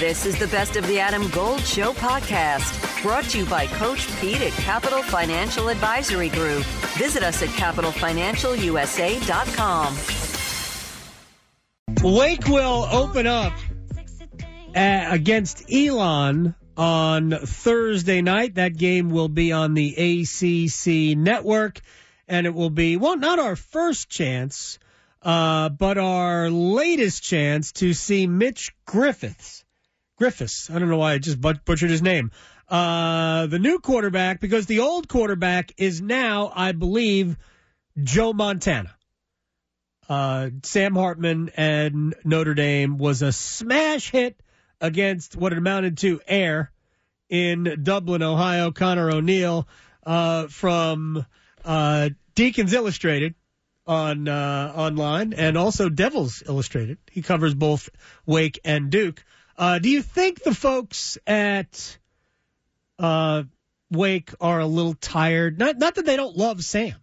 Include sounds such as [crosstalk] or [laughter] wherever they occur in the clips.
This is the Best of the Adam Gold Show podcast, brought to you by Coach Pete at Capital Financial Advisory Group. Visit us at capitalfinancialusa.com. Wake will open up uh, against Elon on Thursday night. That game will be on the ACC network, and it will be, well, not our first chance, uh, but our latest chance to see Mitch Griffiths. Griffiths. I don't know why I just butchered his name. Uh, the new quarterback, because the old quarterback is now, I believe, Joe Montana. Uh, Sam Hartman and Notre Dame was a smash hit against what it amounted to air in Dublin, Ohio. Conor O'Neill uh, from uh, Deacons Illustrated on uh, online and also Devils Illustrated. He covers both Wake and Duke. Uh, do you think the folks at uh, Wake are a little tired? Not not that they don't love Sam,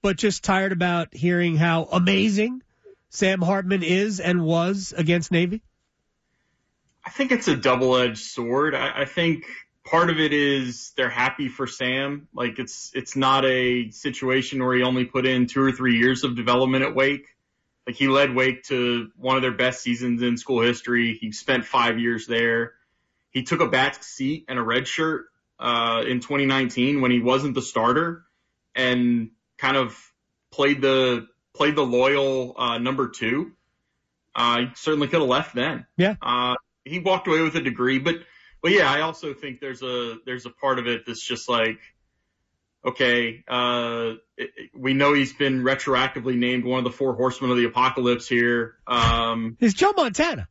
but just tired about hearing how amazing Sam Hartman is and was against Navy? I think it's a double edged sword. I, I think part of it is they're happy for Sam. Like it's it's not a situation where he only put in two or three years of development at Wake. Like he led Wake to one of their best seasons in school history. He spent five years there. He took a back seat and a red shirt uh, in 2019 when he wasn't the starter, and kind of played the played the loyal uh, number two. Uh, he certainly could have left then. Yeah. Uh, he walked away with a degree, but but yeah, I also think there's a there's a part of it that's just like, okay, uh, it, we know he's been retroactively named one of the four horsemen of the apocalypse here. Um, [laughs] He's Joe Montana.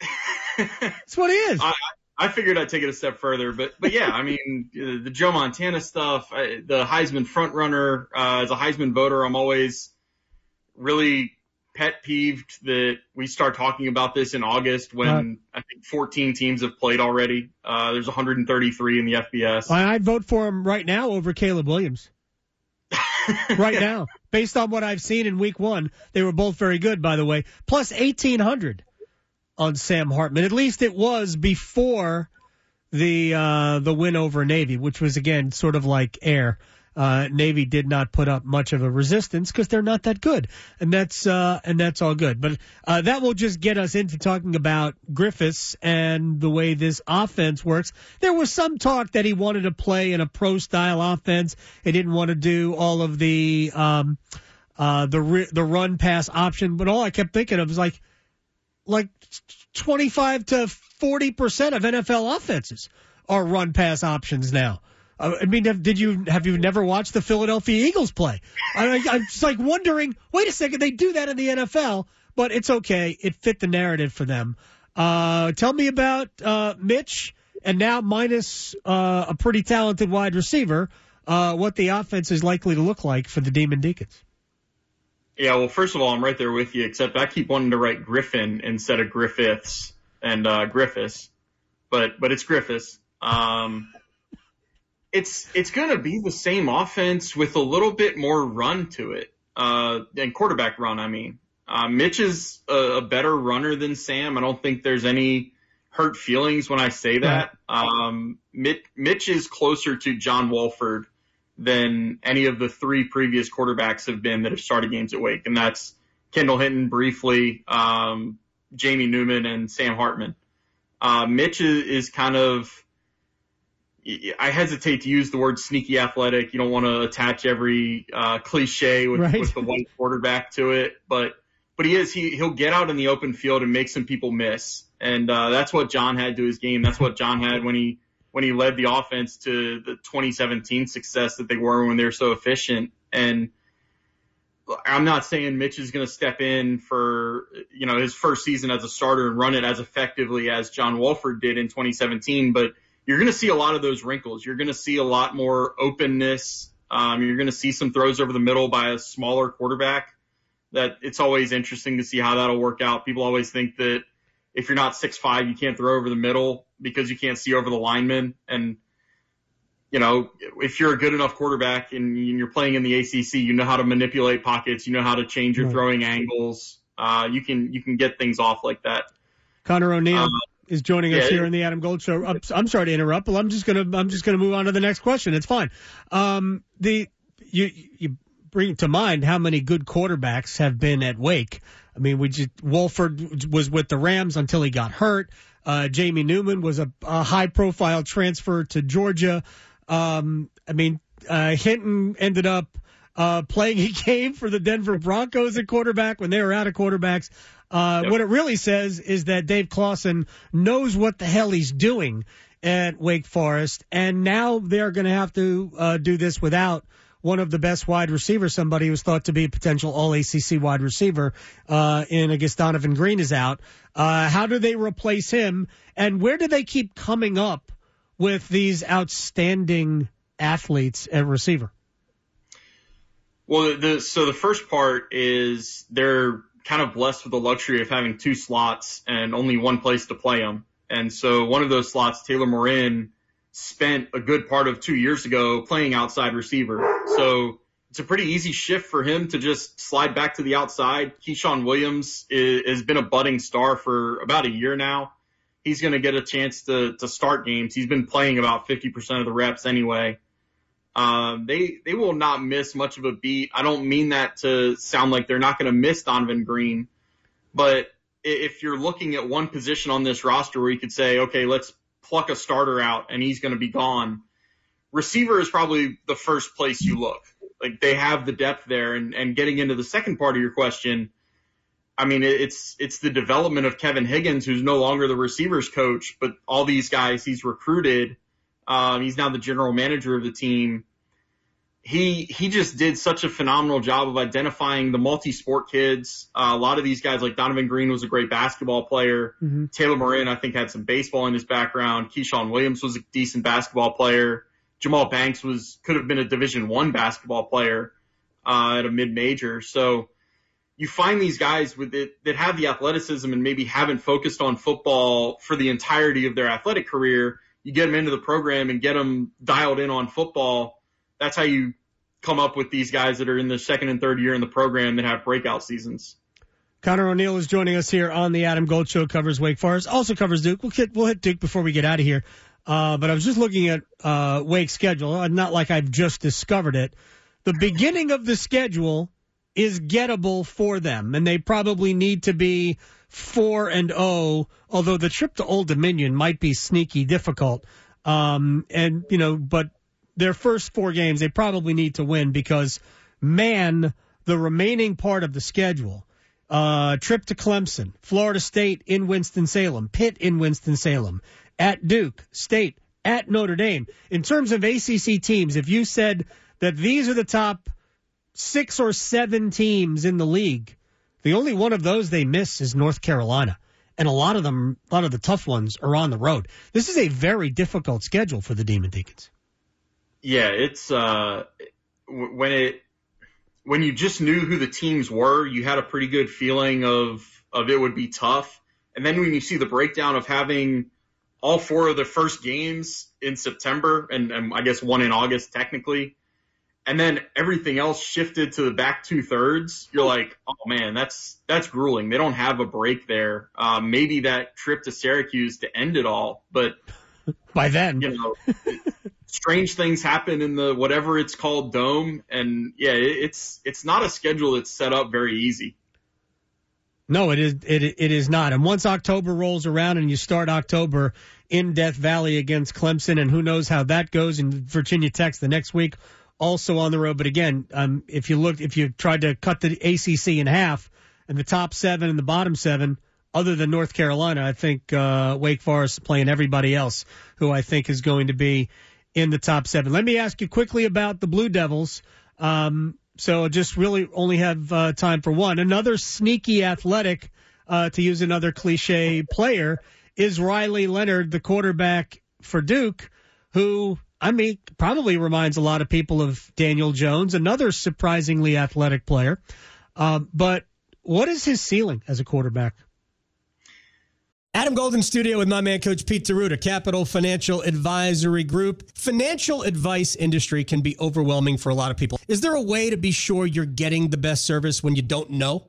[laughs] That's what he is. I, I figured I'd take it a step further, but but yeah, I mean [laughs] the Joe Montana stuff, the Heisman front runner. Uh, as a Heisman voter, I'm always really pet peeved that we start talking about this in August when right. I think 14 teams have played already. Uh, there's 133 in the FBS. I'd vote for him right now over Caleb Williams. [laughs] right now, based on what I've seen in week one, they were both very good, by the way. Plus 1800 on Sam Hartman. At least it was before the uh, the win over Navy, which was again sort of like air. Uh, Navy did not put up much of a resistance because they're not that good, and that's uh, and that's all good. But uh, that will just get us into talking about Griffiths and the way this offense works. There was some talk that he wanted to play in a pro style offense. He didn't want to do all of the um, uh, the the run pass option. But all I kept thinking of was like like twenty five to forty percent of NFL offenses are run pass options now. Uh, I mean, did you have you never watched the Philadelphia Eagles play? I, I'm just like wondering. Wait a second, they do that in the NFL, but it's okay. It fit the narrative for them. Uh, tell me about uh, Mitch, and now minus uh, a pretty talented wide receiver, uh, what the offense is likely to look like for the Demon Deacons. Yeah, well, first of all, I'm right there with you. Except I keep wanting to write Griffin instead of Griffiths and uh, Griffiths, but but it's Griffiths. Um, it's it's going to be the same offense with a little bit more run to it, uh, and quarterback run. I mean, uh, Mitch is a, a better runner than Sam. I don't think there's any hurt feelings when I say that. Um, Mitch, Mitch is closer to John Wolford than any of the three previous quarterbacks have been that have started games at Wake, and that's Kendall Hinton briefly, um, Jamie Newman, and Sam Hartman. Uh, Mitch is, is kind of I hesitate to use the word sneaky athletic. You don't want to attach every uh, cliche with, right. with the white quarterback to it, but but he is he he'll get out in the open field and make some people miss, and uh, that's what John had to his game. That's what John had when he when he led the offense to the 2017 success that they were when they were so efficient. And I'm not saying Mitch is going to step in for you know his first season as a starter and run it as effectively as John Wolford did in 2017, but you're going to see a lot of those wrinkles. You're going to see a lot more openness. Um, you're going to see some throws over the middle by a smaller quarterback. That it's always interesting to see how that'll work out. People always think that if you're not six five, you can't throw over the middle because you can't see over the linemen. And you know, if you're a good enough quarterback and you're playing in the ACC, you know how to manipulate pockets. You know how to change your right. throwing angles. Uh, you can you can get things off like that. Conor O'Neill, uh, is joining us here in the Adam Gold Show. I'm sorry to interrupt, but I'm just gonna I'm just gonna move on to the next question. It's fine. Um, the you you bring to mind how many good quarterbacks have been at Wake. I mean, we just Wolford was with the Rams until he got hurt. Uh, Jamie Newman was a, a high profile transfer to Georgia. Um, I mean, uh, Hinton ended up uh, playing [laughs] a game for the Denver Broncos at quarterback when they were out of quarterbacks. Uh, yep. What it really says is that Dave Clawson knows what the hell he's doing at Wake Forest, and now they're going to have to uh, do this without one of the best wide receivers, somebody who's thought to be a potential All ACC wide receiver. Uh, in I guess Donavon Greene is out. Uh, how do they replace him, and where do they keep coming up with these outstanding athletes at receiver? Well, the, so the first part is they're kind of blessed with the luxury of having two slots and only one place to play them. And so one of those slots, Taylor Morin, spent a good part of two years ago playing outside receiver. So it's a pretty easy shift for him to just slide back to the outside. Ke'Shawn Williams is, has been a budding star for about a year now. He's going to get a chance to, to start games. He's been playing about 50% of the reps anyway. Um, they they will not miss much of a beat. I don't mean that to sound like they're not going to miss Donavon Greene, but if you're looking at one position on this roster where you could say, okay, let's pluck a starter out and he's going to be gone, receiver is probably the first place you look. Like they have the depth there, and and getting into the second part of your question. I mean, it's it's the development of Kevin Higgins, who's no longer the receivers coach, but all these guys he's recruited um, he's now the general manager of the team. He he just did such a phenomenal job of identifying the multi-sport kids. Uh, a lot of these guys, like Donavon Greene, was a great basketball player. Mm-hmm. Taylor Morin, I think, had some baseball in his background. Ke'Shawn Williams was a decent basketball player. Jahmal Banks was could have been a Division One basketball player uh, at a mid-major. So you find these guys with it that have the athleticism and maybe haven't focused on football for the entirety of their athletic career you get them into the program and get them dialed in on football. That's how you come up with these guys that are in the second and third year in the program that have breakout seasons. Conor O'Neill is joining us here on the Adam Gold Show. Covers Wake Forest, also covers Duke. We'll hit, we'll hit Duke before we get out of here. Uh, but I was just looking at uh, Wake's schedule. Not like I've just discovered it. The beginning of the schedule is gettable for them, and they probably need to be four and zero. Oh, although the trip to Old Dominion might be sneaky difficult, um, and you know, but their first four games they probably need to win because man, the remaining part of the schedule. Uh, trip to Clemson, Florida State in Winston-Salem, Pitt in Winston-Salem, at Duke, State, at Notre Dame. In terms of ACC teams, if you said that these are the top six or seven teams in the league, the only one of those they miss is North Carolina. And a lot of them, a lot of the tough ones are on the road. This is a very difficult schedule for the Demon Deacons. Yeah, it's, uh, when it, when you just knew who the teams were, you had a pretty good feeling of, of it would be tough. And then when you see the breakdown of having all four of the first games in September and, and I guess one in August technically, and then everything else shifted to the back two thirds, you're like, oh man, that's that's grueling. They don't have a break there. Um, maybe that trip to Syracuse to end it all, but [laughs] by then, you know, strange things happen in the whatever it's called dome, and yeah, it's it's not a schedule that's set up very easy. No, it is it it is not. And once October rolls around and you start October in Death Valley against Clemson, and who knows how that goes in Virginia Tech the next week also on the road. But again, um, if you looked, if you tried to cut the ACC in half and the top seven and the bottom seven, other than North Carolina, I think uh, Wake Forest is playing everybody else who I think is going to be in the top seven. Let me ask you quickly about the Blue Devils. Um, so just really only have uh, time for one. Another sneaky athletic, uh, to use another cliche player, is Riley Leonard, the quarterback for Duke, who I mean, probably reminds a lot of people of Daniel Jones, another surprisingly athletic player. Um, but what is his ceiling as a quarterback? Adam Golden Studio with my man, Coach Pete D'Arruda, Capital Financial Advisory Group. Financial advice industry can be overwhelming for a lot of people. Is there a way to be sure you're getting the best service when you don't know?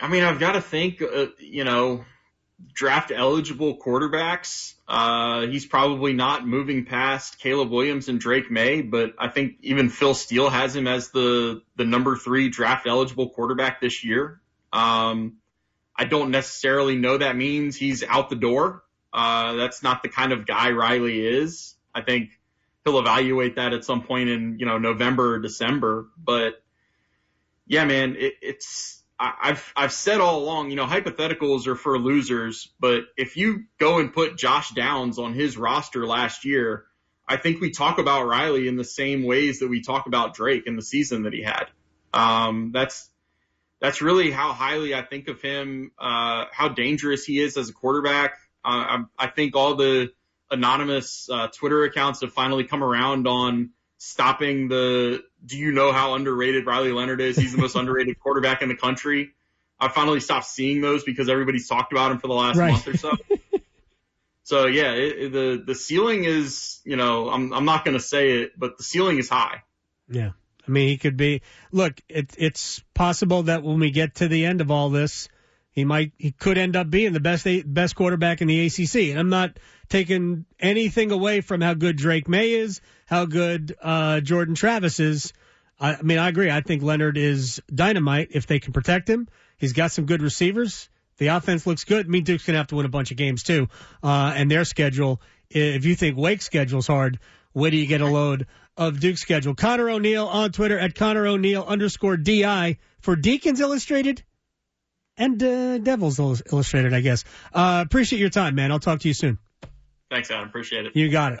I mean, I've got to think, uh, you know, draft eligible quarterbacks. Uh, he's probably not moving past Caleb Williams and Drake Maye, but I think even Phil Steele has him as the the number three draft eligible quarterback this year. Um, I don't necessarily know that means he's out the door. Uh, that's not the kind of guy Riley is. I think he'll evaluate that at some point in you know November or December. But yeah, man, it, it's I've I've said all along, you know, hypotheticals are for losers, but if you go and put Josh Downs on his roster last year, I think we talk about Riley in the same ways that we talk about Drake in the season that he had. Um, that's that's really how highly I think of him, uh, how dangerous he is as a quarterback. Uh, I, I think all the anonymous uh, Twitter accounts have finally come around on stopping the do you know how underrated Riley Leonard is? He's the most [laughs] underrated quarterback in the country. I finally stopped seeing those because everybody's talked about him for the last right. month or so. [laughs] so yeah, it, it, the the ceiling is, you know, I'm I'm not going to say it, but the ceiling is high. Yeah. I mean, he could be. Look, it, it's possible that when we get to the end of all this, he might, he could end up being the best best quarterback in the ACC. And I'm not taking anything away from how good Drake Maye is, how good uh, Jordan Travis is. I, I mean, I agree. I think Leonard is dynamite if they can protect him. He's got some good receivers. The offense looks good. I mean, Duke's gonna have to win a bunch of games too. Uh, and their schedule, if you think Wake's schedule's hard, where do you get a load of Duke's schedule? Conor O'Neill on Twitter at Conor O'Neill underscore DI for Deacons Illustrated and uh, Devils Illustrated, I guess. Uh, appreciate your time, man. I'll talk to you soon. Thanks, Adam. Appreciate it. You got it.